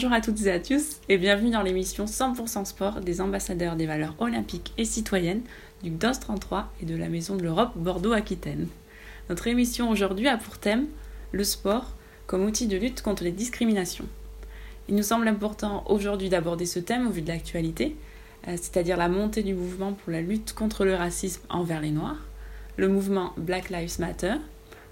Bonjour à toutes et à tous et bienvenue dans l'émission 100% sport des ambassadeurs des valeurs olympiques et citoyennes du DOS 33 et de la Maison de l'Europe Bordeaux-Aquitaine. Notre émission aujourd'hui a pour thème le sport comme outil de lutte contre les discriminations. Il nous semble important aujourd'hui d'aborder ce thème au vu de l'actualité, euh, c'est-à-dire la montée du mouvement pour la lutte contre le racisme envers les Noirs, le mouvement Black Lives Matter,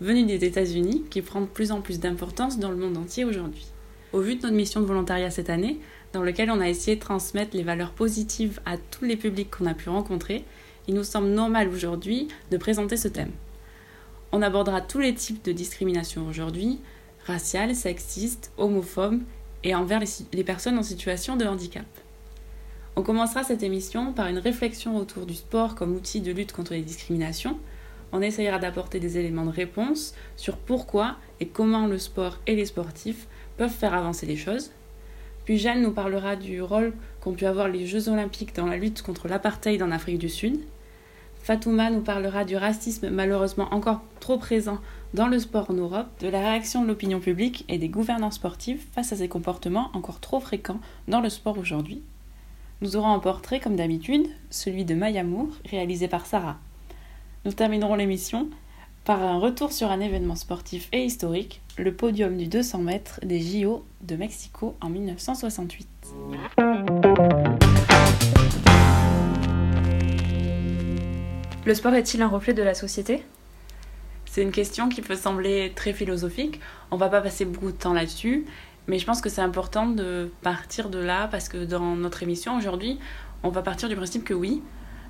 venu des États-Unis, qui prend de plus en plus d'importance dans le monde entier aujourd'hui. Au vu de notre mission de volontariat cette année, dans lequel on a essayé de transmettre les valeurs positives à tous les publics qu'on a pu rencontrer, il nous semble normal aujourd'hui de présenter ce thème. On abordera tous les types de discrimination aujourd'hui, raciales, sexistes, homophobes et envers les, les personnes en situation de handicap. On commencera cette émission par une réflexion autour du sport comme outil de lutte contre les discriminations. On essayera d'apporter des éléments de réponse sur pourquoi et comment le sport et les sportifs peuvent faire avancer les choses. Puis Jeanne nous parlera du rôle qu'ont pu avoir les Jeux olympiques dans la lutte contre l'apartheid en Afrique du Sud. Fatouma nous parlera du racisme malheureusement encore trop présent dans le sport en Europe, de la réaction de l'opinion publique et des gouvernants sportifs face à ces comportements encore trop fréquents dans le sport aujourd'hui. Nous aurons un portrait, comme d'habitude, celui de Maya Moore, réalisé par Sarah. Nous terminerons l'émission par un retour sur un événement sportif et historique, le podium du 200 mètres des JO de Mexico en 1968. Le sport est-il un reflet de la société? C'est une question qui peut sembler très philosophique. On va pas passer beaucoup de temps là-dessus, mais je pense que c'est important de partir de là parce que dans notre émission aujourd'hui, on va partir du principe que oui,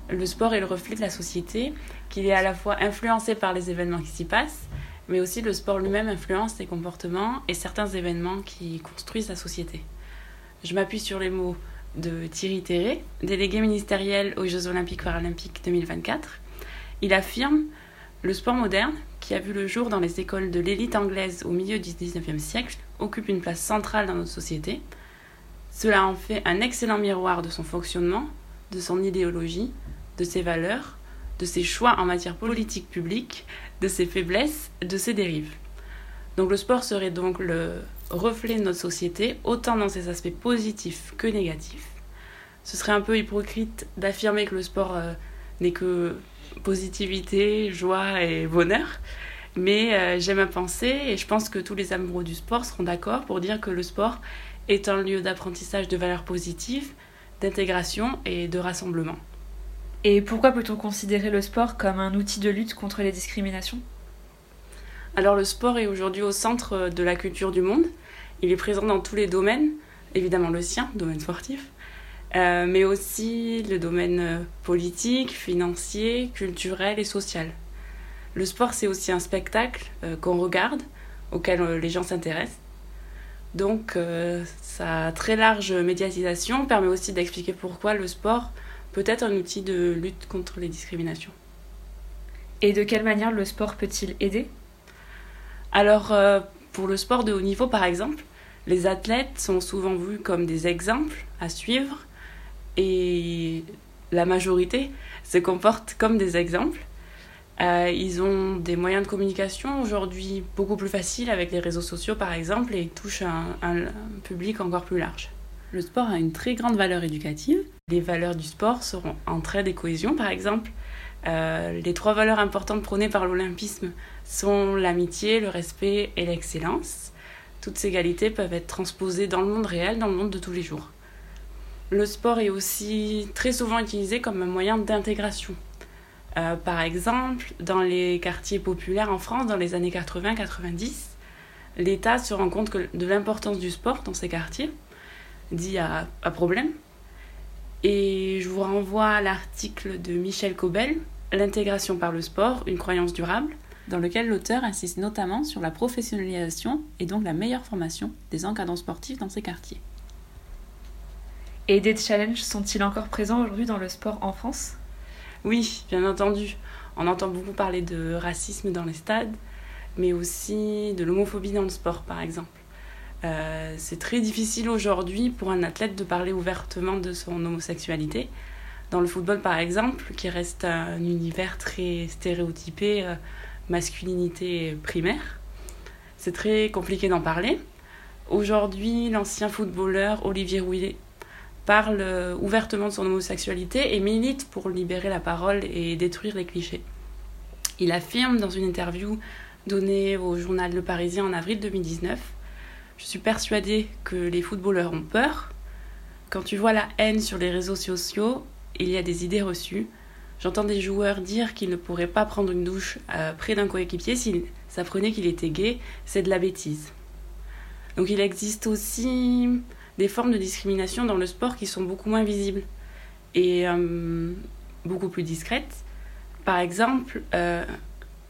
le sport est le reflet de la société, qu'il est à la fois influencé par les événements qui s'y passent, mais aussi le sport lui-même influence les comportements et certains événements qui construisent la société. Je m'appuie sur les mots de Thierry Terré, délégué ministériel aux Jeux olympiques paralympiques 2024. Il affirme Le sport moderne, qui a vu le jour dans les écoles de l'élite anglaise au milieu du XIXe siècle, occupe une place centrale dans notre société. Cela en fait un excellent miroir de son fonctionnement, de son idéologie, de ses valeurs, de ses choix en matière politique publique, de ses faiblesses, de ses dérives. Donc le sport serait donc le reflet de notre société, autant dans ses aspects positifs que négatifs. Ce serait un peu hypocrite d'affirmer que le sport euh, n'est que positivité, joie et bonheur. Mais euh, j'aime à penser, et je pense que tous les amoureux du sport seront d'accord pour dire que le sport est un lieu d'apprentissage de valeurs positives, d'intégration et de rassemblement. Et pourquoi peut-on considérer le sport comme un outil de lutte contre les discriminations? Alors le sport est aujourd'hui au centre de la culture du monde. Il est présent dans tous les domaines, évidemment le sien, domaine sportif, euh, mais aussi le domaine euh, politique, financier, culturel et social. Le sport, c'est aussi un spectacle euh, qu'on regarde, auquel euh, les gens s'intéressent. Donc, euh, sa très large médiatisation permet aussi d'expliquer pourquoi le sport peut être un outil de lutte contre les discriminations. Et de quelle manière le sport peut-il aider? Alors, euh, pour le sport de haut niveau, par exemple, les athlètes sont souvent vus comme des exemples à suivre et la majorité se comporte comme des exemples. Euh, ils ont des moyens de communication aujourd'hui beaucoup plus faciles avec les réseaux sociaux par exemple et touchent un, un, un public encore plus large. Le sport a une très grande valeur éducative. Les valeurs du sport seront entraide et cohésion par exemple. Euh, les trois valeurs importantes prônées par l'olympisme sont l'amitié, le respect et l'excellence. Toutes ces qualités peuvent être transposées dans le monde réel, dans le monde de tous les jours. Le sport est aussi très souvent utilisé comme un moyen d'intégration. Euh, par exemple, dans les quartiers populaires en France, dans les années 80-90, l'État se rend compte de l'importance du sport dans ces quartiers, dit à, à problème. Et je vous renvoie à l'article de Michel Cobel, L'intégration par le sport, une croyance durable, dans lequel l'auteur insiste notamment sur la professionnalisation et donc la meilleure formation des encadrants sportifs dans ces quartiers. Et des challenges sont-ils encore présents aujourd'hui dans le sport en France? Oui, bien entendu. On entend beaucoup parler de racisme dans les stades, mais aussi de l'homophobie dans le sport, par exemple. Euh, c'est très difficile aujourd'hui pour un athlète de parler ouvertement de son homosexualité. Dans le football, par exemple, qui reste un univers très stéréotypé, euh, masculinité primaire, c'est très compliqué d'en parler. Aujourd'hui, l'ancien footballeur Olivier Rouillet parle euh, ouvertement de son homosexualité et milite pour libérer la parole et détruire les clichés. Il affirme dans une interview donnée au journal Le Parisien en avril 2019 Je suis persuadé que les footballeurs ont peur. Quand tu vois la haine sur les réseaux sociaux, il y a des idées reçues. J'entends des joueurs dire qu'ils ne pourraient pas prendre une douche euh, près d'un coéquipier s'ils s'apprenaient qu'il était gay. C'est de la bêtise. Donc il existe aussi des formes de discrimination dans le sport qui sont beaucoup moins visibles et euh, beaucoup plus discrètes. Par exemple, euh,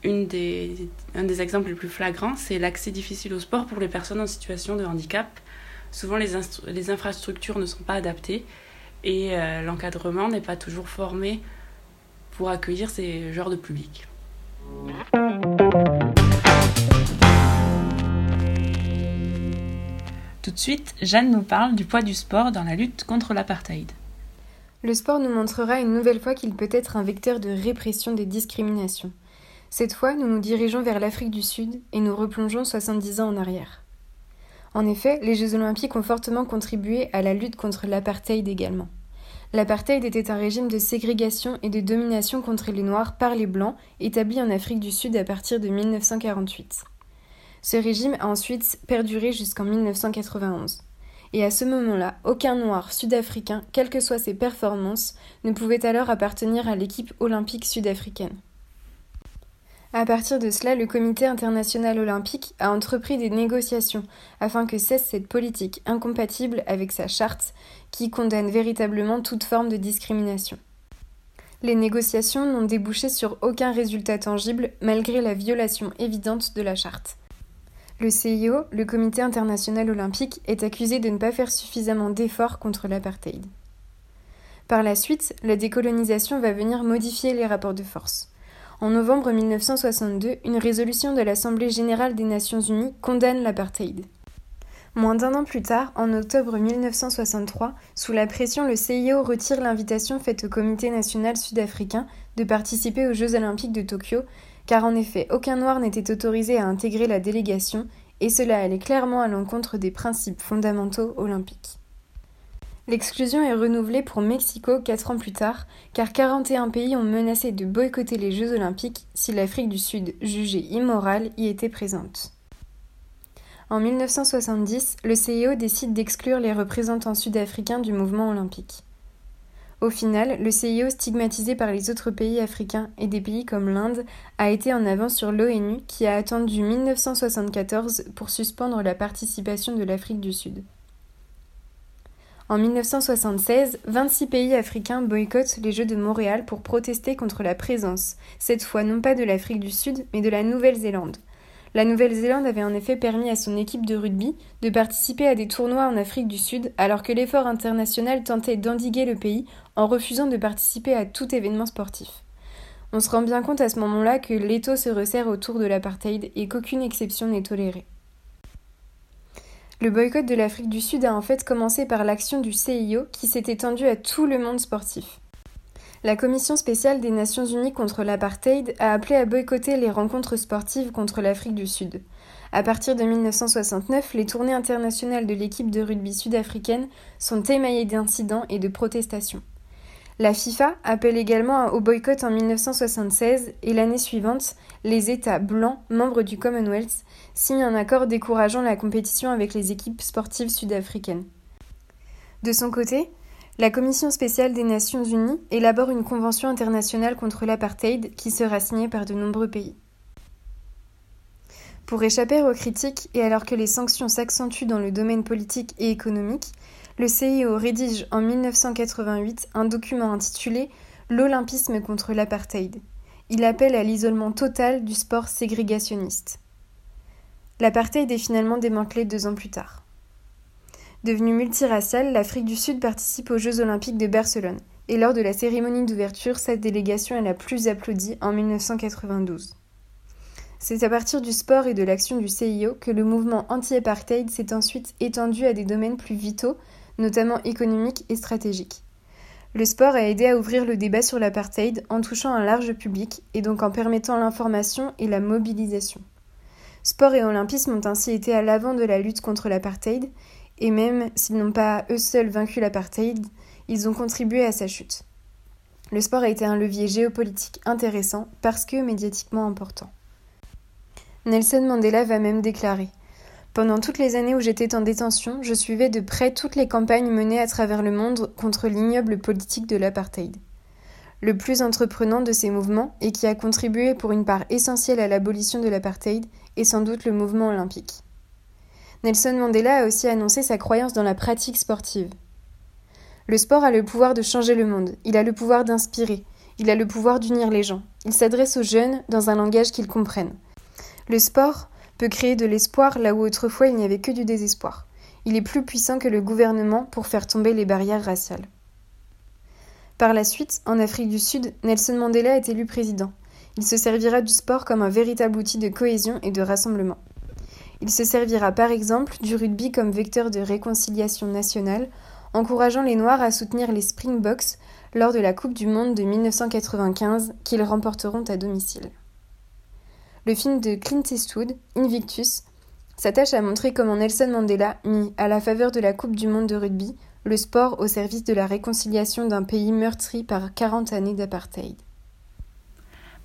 une des, un des exemples les plus flagrants, c'est l'accès difficile au sport pour les personnes en situation de handicap. Souvent, les, les infrastructures ne sont pas adaptées et euh, l'encadrement n'est pas toujours formé pour accueillir ces genres de public. Tout de suite, Jeanne nous parle du poids du sport dans la lutte contre l'apartheid. Le sport nous montrera une nouvelle fois qu'il peut être un vecteur de répression des discriminations. Cette fois, nous nous dirigeons vers l'Afrique du Sud et nous replongeons 70 ans en arrière. En effet, les Jeux olympiques ont fortement contribué à la lutte contre l'apartheid également. L'apartheid était un régime de ségrégation et de domination contre les Noirs par les Blancs établi en Afrique du Sud à partir de 1948. Ce régime a ensuite perduré jusqu'en 1991. Et à ce moment-là, aucun noir sud-africain, quelles que soient ses performances, ne pouvait alors appartenir à l'équipe olympique sud-africaine. À partir de cela, le Comité international olympique a entrepris des négociations afin que cesse cette politique incompatible avec sa charte qui condamne véritablement toute forme de discrimination. Les négociations n'ont débouché sur aucun résultat tangible malgré la violation évidente de la charte. Le CIO, le Comité international olympique, est accusé de ne pas faire suffisamment d'efforts contre l'apartheid. Par la suite, la décolonisation va venir modifier les rapports de force. En novembre 1962, une résolution de l'Assemblée générale des Nations unies condamne l'apartheid. Moins d'un an plus tard, en octobre 1963, sous la pression, le CIO retire l'invitation faite au Comité national sud-africain de participer aux Jeux olympiques de Tokyo car en effet aucun noir n'était autorisé à intégrer la délégation, et cela allait clairement à l'encontre des principes fondamentaux olympiques. L'exclusion est renouvelée pour Mexico quatre ans plus tard, car 41 pays ont menacé de boycotter les Jeux olympiques si l'Afrique du Sud, jugée immorale, y était présente. En 1970, le CIO décide d'exclure les représentants sud-africains du mouvement olympique. Au final, le CIO, stigmatisé par les autres pays africains et des pays comme l'Inde, a été en avance sur l'ONU qui a attendu 1974 pour suspendre la participation de l'Afrique du Sud. En 1976, 26 pays africains boycottent les Jeux de Montréal pour protester contre la présence, cette fois non pas de l'Afrique du Sud, mais de la Nouvelle-Zélande. La Nouvelle-Zélande avait en effet permis à son équipe de rugby de participer à des tournois en Afrique du Sud alors que l'effort international tentait d'endiguer le pays en refusant de participer à tout événement sportif. On se rend bien compte à ce moment-là que l'étau se resserre autour de l'apartheid et qu'aucune exception n'est tolérée. Le boycott de l'Afrique du Sud a en fait commencé par l'action du CIO qui s'est étendue à tout le monde sportif. La Commission spéciale des Nations Unies contre l'apartheid a appelé à boycotter les rencontres sportives contre l'Afrique du Sud. À partir de 1969, les tournées internationales de l'équipe de rugby sud-africaine sont émaillées d'incidents et de protestations. La FIFA appelle également au boycott en 1976 et l'année suivante, les États blancs, membres du Commonwealth, signent un accord décourageant la compétition avec les équipes sportives sud-africaines. De son côté, la Commission spéciale des Nations Unies élabore une convention internationale contre l'apartheid qui sera signée par de nombreux pays. Pour échapper aux critiques et alors que les sanctions s'accentuent dans le domaine politique et économique, le CIO rédige en 1988 un document intitulé L'Olympisme contre l'apartheid. Il appelle à l'isolement total du sport ségrégationniste. L'apartheid est finalement démantelé deux ans plus tard. Devenue multiraciale, l'Afrique du Sud participe aux Jeux olympiques de Barcelone, et lors de la cérémonie d'ouverture, cette délégation est la plus applaudie en 1992. C'est à partir du sport et de l'action du CIO que le mouvement anti-apartheid s'est ensuite étendu à des domaines plus vitaux, notamment économiques et stratégiques. Le sport a aidé à ouvrir le débat sur l'apartheid en touchant un large public et donc en permettant l'information et la mobilisation. Sport et olympisme ont ainsi été à l'avant de la lutte contre l'apartheid, et même s'ils n'ont pas eux seuls vaincu l'apartheid, ils ont contribué à sa chute. Le sport a été un levier géopolitique intéressant parce que médiatiquement important. Nelson Mandela va même déclarer Pendant toutes les années où j'étais en détention, je suivais de près toutes les campagnes menées à travers le monde contre l'ignoble politique de l'apartheid. Le plus entreprenant de ces mouvements, et qui a contribué pour une part essentielle à l'abolition de l'apartheid, est sans doute le mouvement olympique. Nelson Mandela a aussi annoncé sa croyance dans la pratique sportive. Le sport a le pouvoir de changer le monde, il a le pouvoir d'inspirer, il a le pouvoir d'unir les gens. Il s'adresse aux jeunes dans un langage qu'ils comprennent. Le sport peut créer de l'espoir là où autrefois il n'y avait que du désespoir. Il est plus puissant que le gouvernement pour faire tomber les barrières raciales. Par la suite, en Afrique du Sud, Nelson Mandela est élu président. Il se servira du sport comme un véritable outil de cohésion et de rassemblement. Il se servira par exemple du rugby comme vecteur de réconciliation nationale, encourageant les Noirs à soutenir les Springboks lors de la Coupe du Monde de 1995 qu'ils remporteront à domicile. Le film de Clint Eastwood, Invictus, s'attache à montrer comment Nelson Mandela mit, à la faveur de la Coupe du Monde de rugby, le sport au service de la réconciliation d'un pays meurtri par 40 années d'apartheid.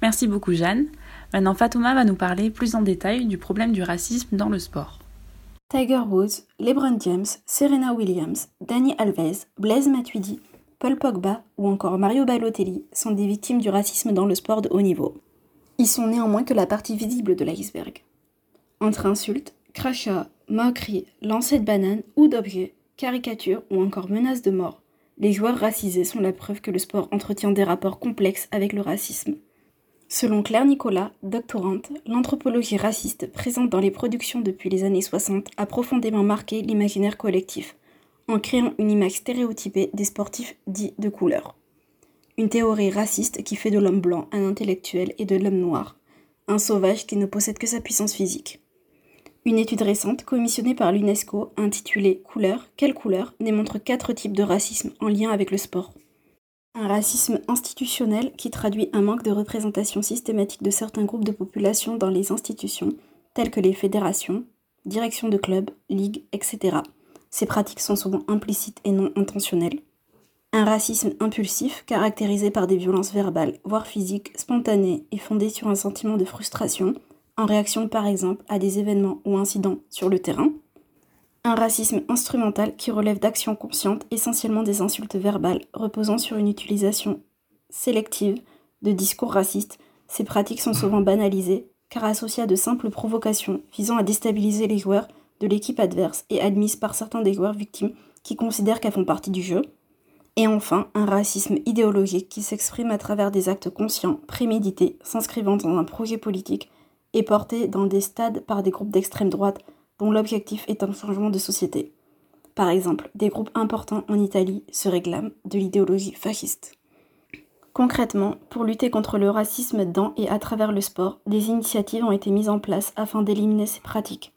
Merci beaucoup Jeanne. Maintenant, Fatouma va nous parler plus en détail du problème du racisme dans le sport. Tiger Woods, LeBron James, Serena Williams, Danny Alves, Blaise Matuidi, Paul Pogba ou encore Mario Balotelli sont des victimes du racisme dans le sport de haut niveau. Ils sont néanmoins que la partie visible de l'iceberg. Entre insultes, crachats, moqueries, lancers de bananes ou d'objets, caricatures ou encore menaces de mort, les joueurs racisés sont la preuve que le sport entretient des rapports complexes avec le racisme. Selon Claire Nicolas, doctorante, l'anthropologie raciste présente dans les productions depuis les années 60 a profondément marqué l'imaginaire collectif, en créant une image stéréotypée des sportifs dits de couleur. Une théorie raciste qui fait de l'homme blanc un intellectuel et de l'homme noir, un sauvage qui ne possède que sa puissance physique. Une étude récente commissionnée par l'UNESCO intitulée Couleur, quelle couleur? démontre quatre types de racisme en lien avec le sport. Un racisme institutionnel qui traduit un manque de représentation systématique de certains groupes de population dans les institutions, telles que les fédérations, directions de clubs, ligues, etc. Ces pratiques sont souvent implicites et non intentionnelles. Un racisme impulsif, caractérisé par des violences verbales, voire physiques, spontanées et fondées sur un sentiment de frustration, en réaction par exemple à des événements ou incidents sur le terrain un racisme instrumental qui relève d'actions conscientes, essentiellement des insultes verbales, reposant sur une utilisation sélective de discours racistes. Ces pratiques sont souvent banalisées, car associées à de simples provocations visant à déstabiliser les joueurs de l'équipe adverse et admises par certains des joueurs victimes qui considèrent qu'elles font partie du jeu. Et enfin, un racisme idéologique qui s'exprime à travers des actes conscients, prémédités, s'inscrivant dans un projet politique et portés dans des stades par des groupes d'extrême droite dont l'objectif est un changement de société. Par exemple, des groupes importants en Italie se réclament de l'idéologie fasciste. Concrètement, pour lutter contre le racisme dans et à travers le sport, des initiatives ont été mises en place afin d'éliminer ces pratiques.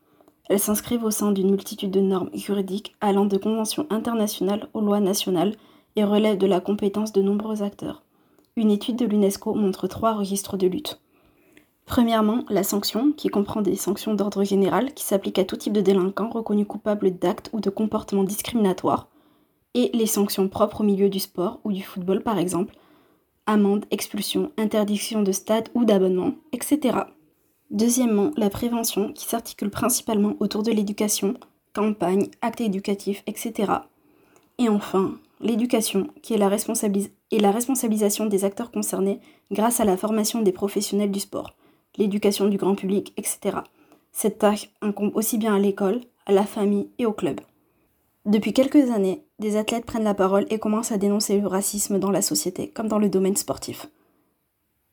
Elles s'inscrivent au sein d'une multitude de normes juridiques allant de conventions internationales aux lois nationales et relèvent de la compétence de nombreux acteurs. Une étude de l'UNESCO montre trois registres de lutte. Premièrement, la sanction, qui comprend des sanctions d'ordre général qui s'appliquent à tout type de délinquant reconnu coupable d'actes ou de comportements discriminatoires, et les sanctions propres au milieu du sport ou du football par exemple, amende, expulsion, interdiction de stade ou d'abonnement, etc. Deuxièmement, la prévention, qui s'articule principalement autour de l'éducation, campagne, actes éducatifs, etc. Et enfin, l'éducation, qui est la, responsabilisation des acteurs concernés grâce à la formation des professionnels du sport l'éducation du grand public, etc. Cette tâche incombe aussi bien à l'école, à la famille et au club. Depuis quelques années, des athlètes prennent la parole et commencent à dénoncer le racisme dans la société, comme dans le domaine sportif.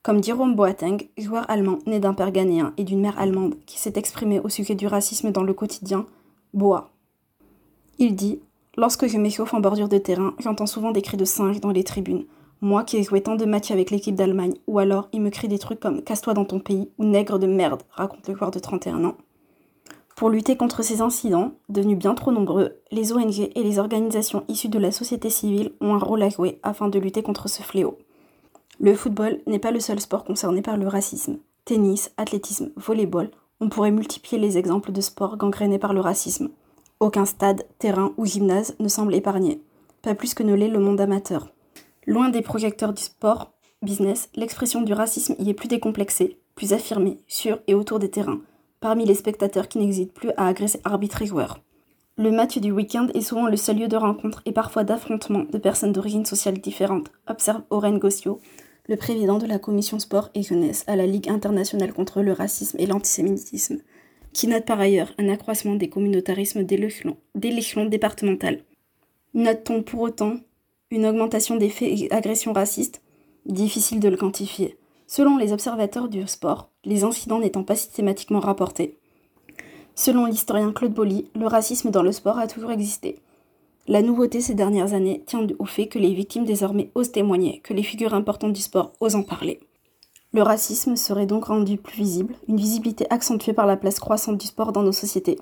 Comme Jérôme Boateng, joueur allemand né d'un père ghanéen et d'une mère allemande qui s'est exprimé au sujet du racisme dans le quotidien, Boa. Il dit Lorsque je m'échauffe en bordure de terrain, j'entends souvent des cris de singe dans les tribunes. Moi qui ai joué tant de matchs avec l'équipe d'Allemagne, ou alors il me crie des trucs comme Casse-toi dans ton pays ou Nègre de merde, raconte le joueur de 31 ans. Pour lutter contre ces incidents, devenus bien trop nombreux, les ONG et les organisations issues de la société civile ont un rôle à jouer afin de lutter contre ce fléau. Le football n'est pas le seul sport concerné par le racisme. Tennis, athlétisme, volleyball On pourrait multiplier les exemples de sports gangrénés par le racisme. Aucun stade, terrain ou gymnase ne semble épargné, pas plus que ne l'est le monde amateur. Loin des projecteurs du sport, business, l'expression du racisme y est plus décomplexée, plus affirmée, sur et autour des terrains, parmi les spectateurs qui n'hésitent plus à agresser arbitres et joueurs. Le match du week-end est souvent le seul lieu de rencontre et parfois d'affrontement de personnes d'origine sociale différentes, observe Oren Gossio, le président de la commission sport et jeunesse à la Ligue internationale contre le racisme et l'antisémitisme, qui note par ailleurs un accroissement des communautarismes dès l'échelon départemental. Note-t-on pour autant une augmentation des faits et agressions racistes Difficile de le quantifier. Selon les observateurs du sport, les incidents n'étant pas systématiquement rapportés. Selon l'historien Claude Bolly, le racisme dans le sport a toujours existé. La nouveauté ces dernières années tient au fait que les victimes désormais osent témoigner, que les figures importantes du sport osent en parler. Le racisme serait donc rendu plus visible, une visibilité accentuée par la place croissante du sport dans nos sociétés.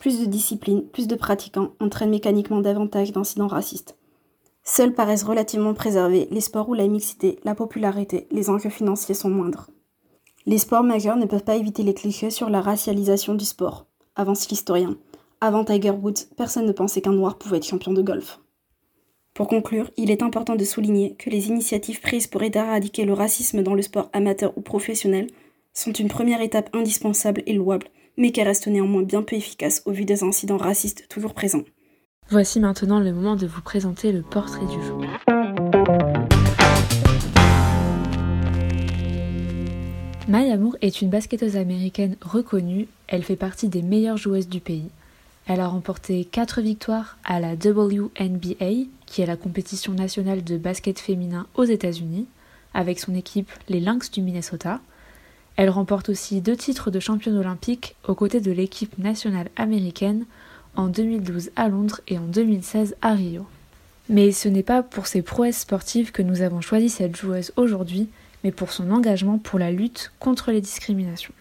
Plus de discipline, plus de pratiquants entraînent mécaniquement davantage d'incidents racistes. Seuls paraissent relativement préservés les sports où la mixité, la popularité, les enjeux financiers sont moindres. Les sports majeurs ne peuvent pas éviter les clichés sur la racialisation du sport avance l'historien. Avant Tiger Woods, personne ne pensait qu'un noir pouvait être champion de golf. Pour conclure, il est important de souligner que les initiatives prises pour aider à éradiquer le racisme dans le sport amateur ou professionnel sont une première étape indispensable et louable, mais qui reste néanmoins bien peu efficace au vu des incidents racistes toujours présents. Voici maintenant le moment de vous présenter le portrait du jour. Maya Moore est une basketteuse américaine reconnue, elle fait partie des meilleures joueuses du pays. Elle a remporté 4 victoires à la WNBA, qui est la compétition nationale de basket féminin aux États-Unis, avec son équipe les Lynx du Minnesota. Elle remporte aussi deux titres de championne olympique aux côtés de l'équipe nationale américaine en 2012 à Londres et en 2016 à Rio. Mais ce n'est pas pour ses prouesses sportives que nous avons choisi cette joueuse aujourd'hui, mais pour son engagement pour la lutte contre les discriminations.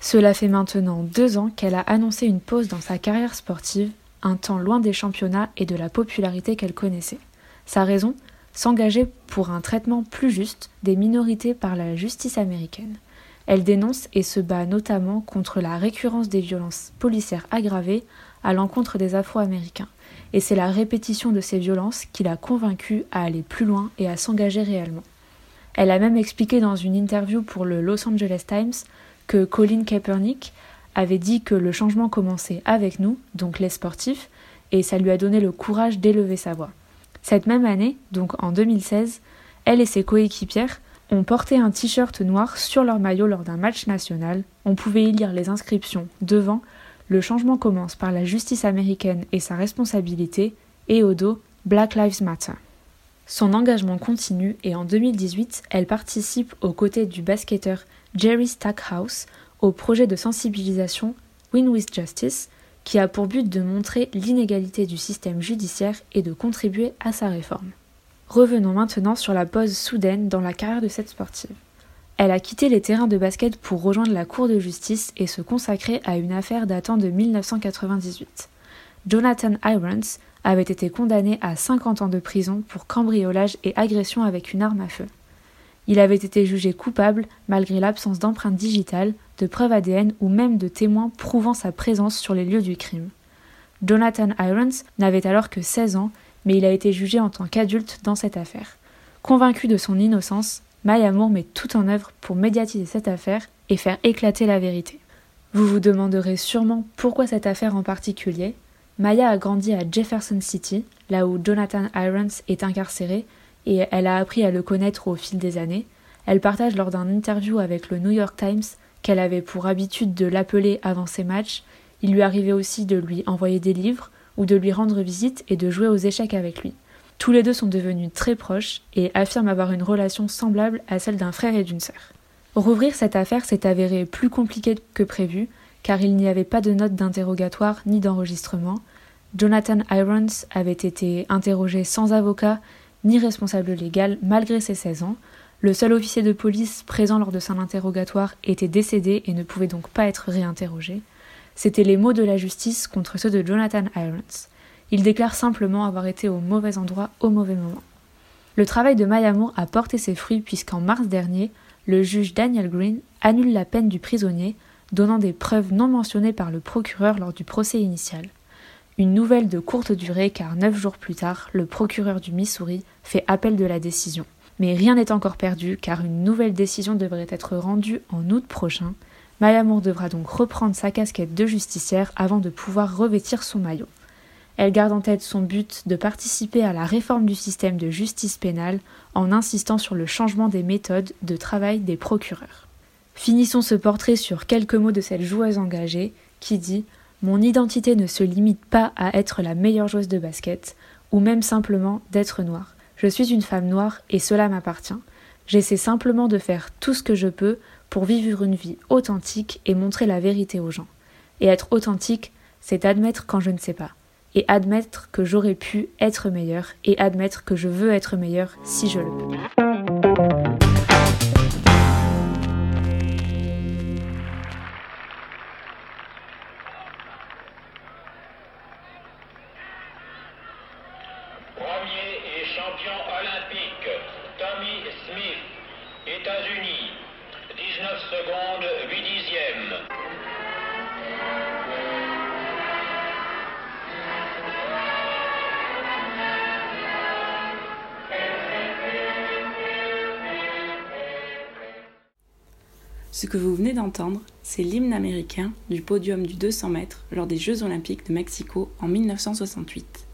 Cela fait maintenant deux ans qu'elle a annoncé une pause dans sa carrière sportive, un temps loin des championnats et de la popularité qu'elle connaissait. Sa raison? S'engager pour un traitement plus juste des minorités par la justice américaine. Elle dénonce et se bat notamment contre la récurrence des violences policières aggravées à l'encontre des Afro-Américains. Et c'est la répétition de ces violences qui l'a convaincue à aller plus loin et à s'engager réellement. Elle a même expliqué dans une interview pour le Los Angeles Times que Colin Kaepernick avait dit que le changement commençait avec nous, donc les sportifs, et ça lui a donné le courage d'élever sa voix. Cette même année, donc en 2016, elle et ses coéquipières ont porté un t-shirt noir sur leur maillot lors d'un match national. On pouvait y lire les inscriptions devant Le changement commence par la justice américaine et sa responsabilité, et au dos Black Lives Matter. Son engagement continue et en 2018, elle participe aux côtés du basketteur Jerry Stackhouse au projet de sensibilisation Win with Justice qui a pour but de montrer l'inégalité du système judiciaire et de contribuer à sa réforme. Revenons maintenant sur la pause soudaine dans la carrière de cette sportive. Elle a quitté les terrains de basket pour rejoindre la Cour de justice et se consacrer à une affaire datant de 1998. Jonathan Irons avait été condamné à 50 ans de prison pour cambriolage et agression avec une arme à feu. Il avait été jugé coupable malgré l'absence d'empreintes digitales, de preuves ADN ou même de témoins prouvant sa présence sur les lieux du crime. Jonathan Irons n'avait alors que 16 ans, mais il a été jugé en tant qu'adulte dans cette affaire. Convaincu de son innocence, Maya Moore met tout en œuvre pour médiatiser cette affaire et faire éclater la vérité. Vous vous demanderez sûrement pourquoi cette affaire en particulier, Maya a grandi à Jefferson City, là où Jonathan Irons est incarcéré, et elle a appris à le connaître au fil des années. Elle partage lors d'un interview avec le New York Times qu'elle avait pour habitude de l'appeler avant ses matchs. Il lui arrivait aussi de lui envoyer des livres ou de lui rendre visite et de jouer aux échecs avec lui. Tous les deux sont devenus très proches et affirment avoir une relation semblable à celle d'un frère et d'une sœur. Rouvrir cette affaire s'est avéré plus compliqué que prévu, car il n'y avait pas de notes d'interrogatoire ni d'enregistrement. Jonathan Irons avait été interrogé sans avocat ni responsable légal malgré ses 16 ans. Le seul officier de police présent lors de son interrogatoire était décédé et ne pouvait donc pas être réinterrogé. C'étaient les mots de la justice contre ceux de Jonathan Irons. Il déclare simplement avoir été au mauvais endroit au mauvais moment. Le travail de Maya Moore a porté ses fruits puisqu'en mars dernier, le juge Daniel Green annule la peine du prisonnier donnant des preuves non mentionnées par le procureur lors du procès initial. Une nouvelle de courte durée car neuf jours plus tard, le procureur du Missouri fait appel de la décision. Mais rien n'est encore perdu car une nouvelle décision devrait être rendue en août prochain. Mayamour devra donc reprendre sa casquette de justicière avant de pouvoir revêtir son maillot. Elle garde en tête son but de participer à la réforme du système de justice pénale en insistant sur le changement des méthodes de travail des procureurs. Finissons ce portrait sur quelques mots de cette joueuse engagée qui dit Mon identité ne se limite pas à être la meilleure joueuse de basket, ou même simplement d'être noire. Je suis une femme noire et cela m'appartient. J'essaie simplement de faire tout ce que je peux pour vivre une vie authentique et montrer la vérité aux gens. Et être authentique, c'est admettre quand je ne sais pas et admettre que j'aurais pu être meilleur et admettre que je veux être meilleur si je le peux. C'est l'hymne américain du podium du 200 mètres lors des Jeux olympiques de Mexico en 1968.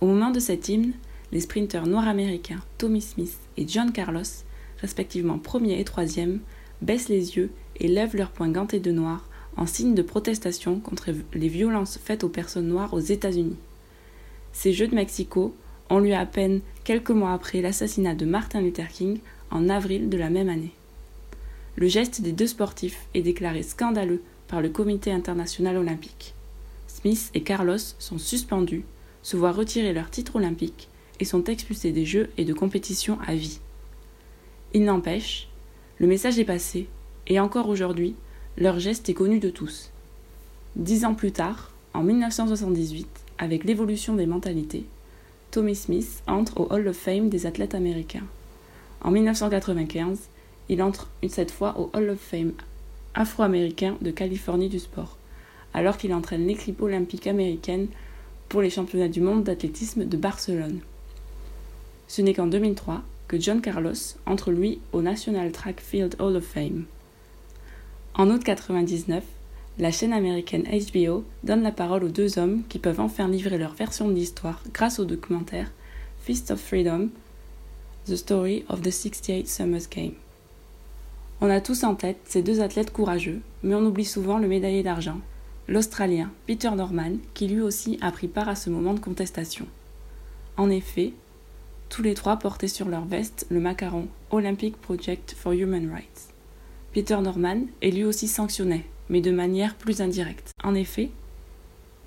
Au moment de cet hymne, les sprinteurs noirs américains Tommy Smith et John Carlos, respectivement premier et troisième, baissent les yeux et lèvent leurs poings gantés de noir en signe de protestation contre les violences faites aux personnes noires aux États-Unis. Ces Jeux de Mexico ont lieu à peine quelques mois après l'assassinat de Martin Luther King en avril de la même année. Le geste des deux sportifs est déclaré scandaleux par le Comité international olympique. Smith et Carlos sont suspendus, se voient retirer leur titre olympique et sont expulsés des Jeux et de compétition à vie. Il n'empêche, le message est passé, et encore aujourd'hui, leur geste est connu de tous. Dix ans plus tard, en 1978, avec l'évolution des mentalités, Tommy Smith entre au Hall of Fame des athlètes américains. En 1995, il entre cette fois au Hall of Fame afro-américain de Californie du sport, alors qu'il entraîne l'équipe olympique américaine pour les championnats du monde d'athlétisme de Barcelone. Ce n'est qu'en 2003 que John Carlos entre lui au National Track Field Hall of Fame. En août 1999, la chaîne américaine HBO donne la parole aux deux hommes qui peuvent enfin livrer leur version de l'histoire grâce au documentaire Feast of Freedom, The Story of the 68 Summers Game. On a tous en tête ces deux athlètes courageux, mais on oublie souvent le médaillé d'argent, l'Australien Peter Norman, qui lui aussi a pris part à ce moment de contestation. En effet, tous les trois portaient sur leur veste le macaron Olympic Project for Human Rights. Peter Norman est lui aussi sanctionné, mais de manière plus indirecte. En effet,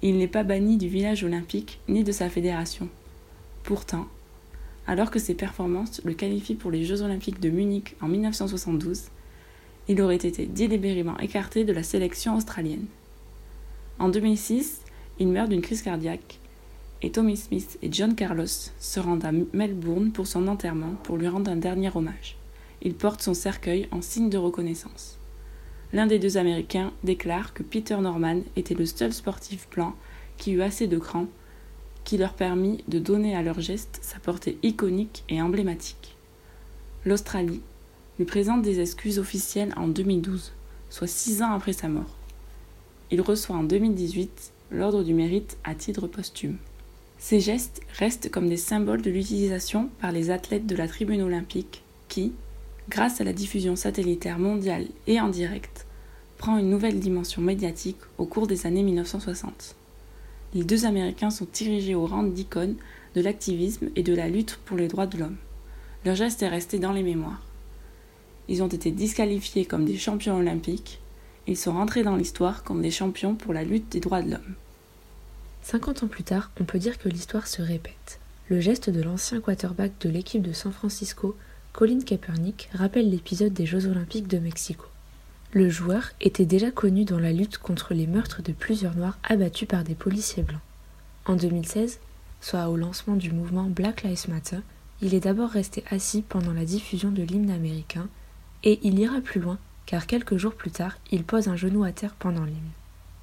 il n'est pas banni du village olympique ni de sa fédération. Pourtant, alors que ses performances le qualifient pour les Jeux olympiques de Munich en 1972, il aurait été délibérément écarté de la sélection australienne. En 2006, il meurt d'une crise cardiaque et Tommy Smith et John Carlos se rendent à Melbourne pour son enterrement pour lui rendre un dernier hommage. Il porte son cercueil en signe de reconnaissance. L'un des deux Américains déclare que Peter Norman était le seul sportif blanc qui eut assez de cran qui leur permit de donner à leur geste sa portée iconique et emblématique. L'Australie lui présente des excuses officielles en 2012, soit six ans après sa mort. Il reçoit en 2018 l'Ordre du Mérite à titre posthume. Ces gestes restent comme des symboles de l'utilisation par les athlètes de la tribune olympique qui, grâce à la diffusion satellitaire mondiale et en direct, prend une nouvelle dimension médiatique au cours des années 1960. Les deux Américains sont dirigés au rang d'icônes de l'activisme et de la lutte pour les droits de l'homme. Leur geste est resté dans les mémoires. Ils ont été disqualifiés comme des champions olympiques. Ils sont rentrés dans l'histoire comme des champions pour la lutte des droits de l'homme. 50 ans plus tard, on peut dire que l'histoire se répète. Le geste de l'ancien quarterback de l'équipe de San Francisco, Colin Kaepernick, rappelle l'épisode des Jeux olympiques de Mexico. Le joueur était déjà connu dans la lutte contre les meurtres de plusieurs Noirs abattus par des policiers blancs. En 2016, soit au lancement du mouvement Black Lives Matter, il est d'abord resté assis pendant la diffusion de l'hymne américain et il ira plus loin car quelques jours plus tard, il pose un genou à terre pendant l'hymne.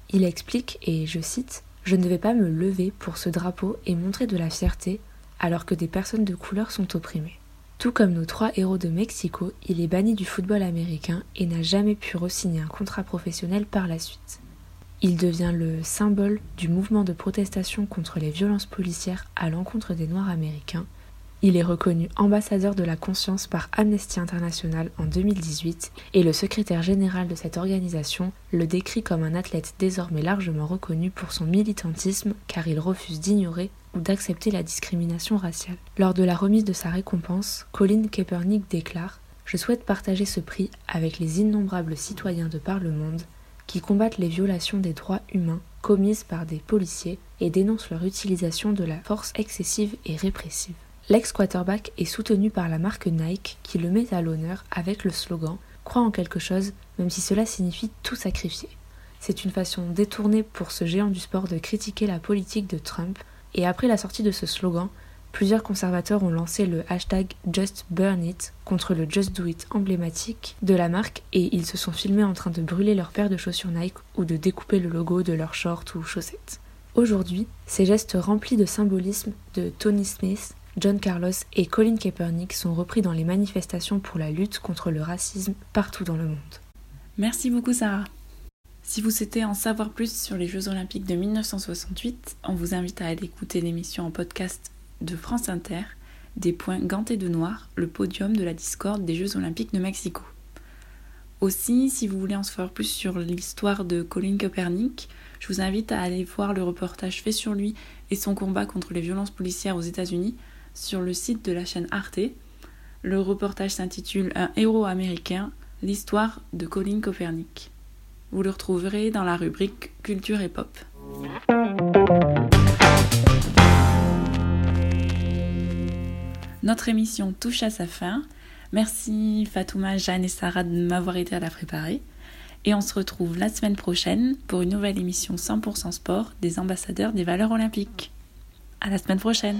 Il explique, et je cite, Je ne vais pas me lever pour ce drapeau et montrer de la fierté alors que des personnes de couleur sont opprimées. Tout comme nos trois héros de Mexico, il est banni du football américain et n'a jamais pu re-signer un contrat professionnel par la suite. Il devient le symbole du mouvement de protestation contre les violences policières à l'encontre des Noirs américains. Il est reconnu ambassadeur de la conscience par Amnesty International en 2018 et le secrétaire général de cette organisation le décrit comme un athlète désormais largement reconnu pour son militantisme car il refuse d'ignorer ou d'accepter la discrimination raciale. Lors de la remise de sa récompense, Colin Kaepernick déclare Je souhaite partager ce prix avec les innombrables citoyens de par le monde qui combattent les violations des droits humains commises par des policiers et dénoncent leur utilisation de la force excessive et répressive. L'ex-quarterback est soutenu par la marque Nike qui le met à l'honneur avec le slogan Crois en quelque chose, même si cela signifie tout sacrifier. C'est une façon détournée pour ce géant du sport de critiquer la politique de Trump, et après la sortie de ce slogan, plusieurs conservateurs ont lancé le hashtag Just Burn It contre le Just Do It emblématique de la marque et ils se sont filmés en train de brûler leur paire de chaussures Nike ou de découper le logo de leurs shorts ou chaussettes. Aujourd'hui, ces gestes remplis de symbolisme de Tony Smith, John Carlos et Colin Kaepernick sont repris dans les manifestations pour la lutte contre le racisme partout dans le monde. Merci beaucoup Sarah. Si vous souhaitez en savoir plus sur les Jeux Olympiques de 1968, on vous invite à aller écouter l'émission en podcast de France Inter, des points gantés de noir, le podium de la discorde des Jeux Olympiques de Mexico. Aussi, si vous voulez en savoir plus sur l'histoire de Colin Kaepernick, je vous invite à aller voir le reportage fait sur lui et son combat contre les violences policières aux États-Unis sur le site de la chaîne Arte. Le reportage s'intitule Un héros américain, l'histoire de Colin Kaepernick. Vous le retrouverez dans la rubrique Culture et Pop. Notre émission touche à sa fin. Merci Fatouma, Jeanne et Sarah de m'avoir aidé à la préparer. Et on se retrouve la semaine prochaine pour une nouvelle émission 100% sport des ambassadeurs des valeurs olympiques. À la semaine prochaine!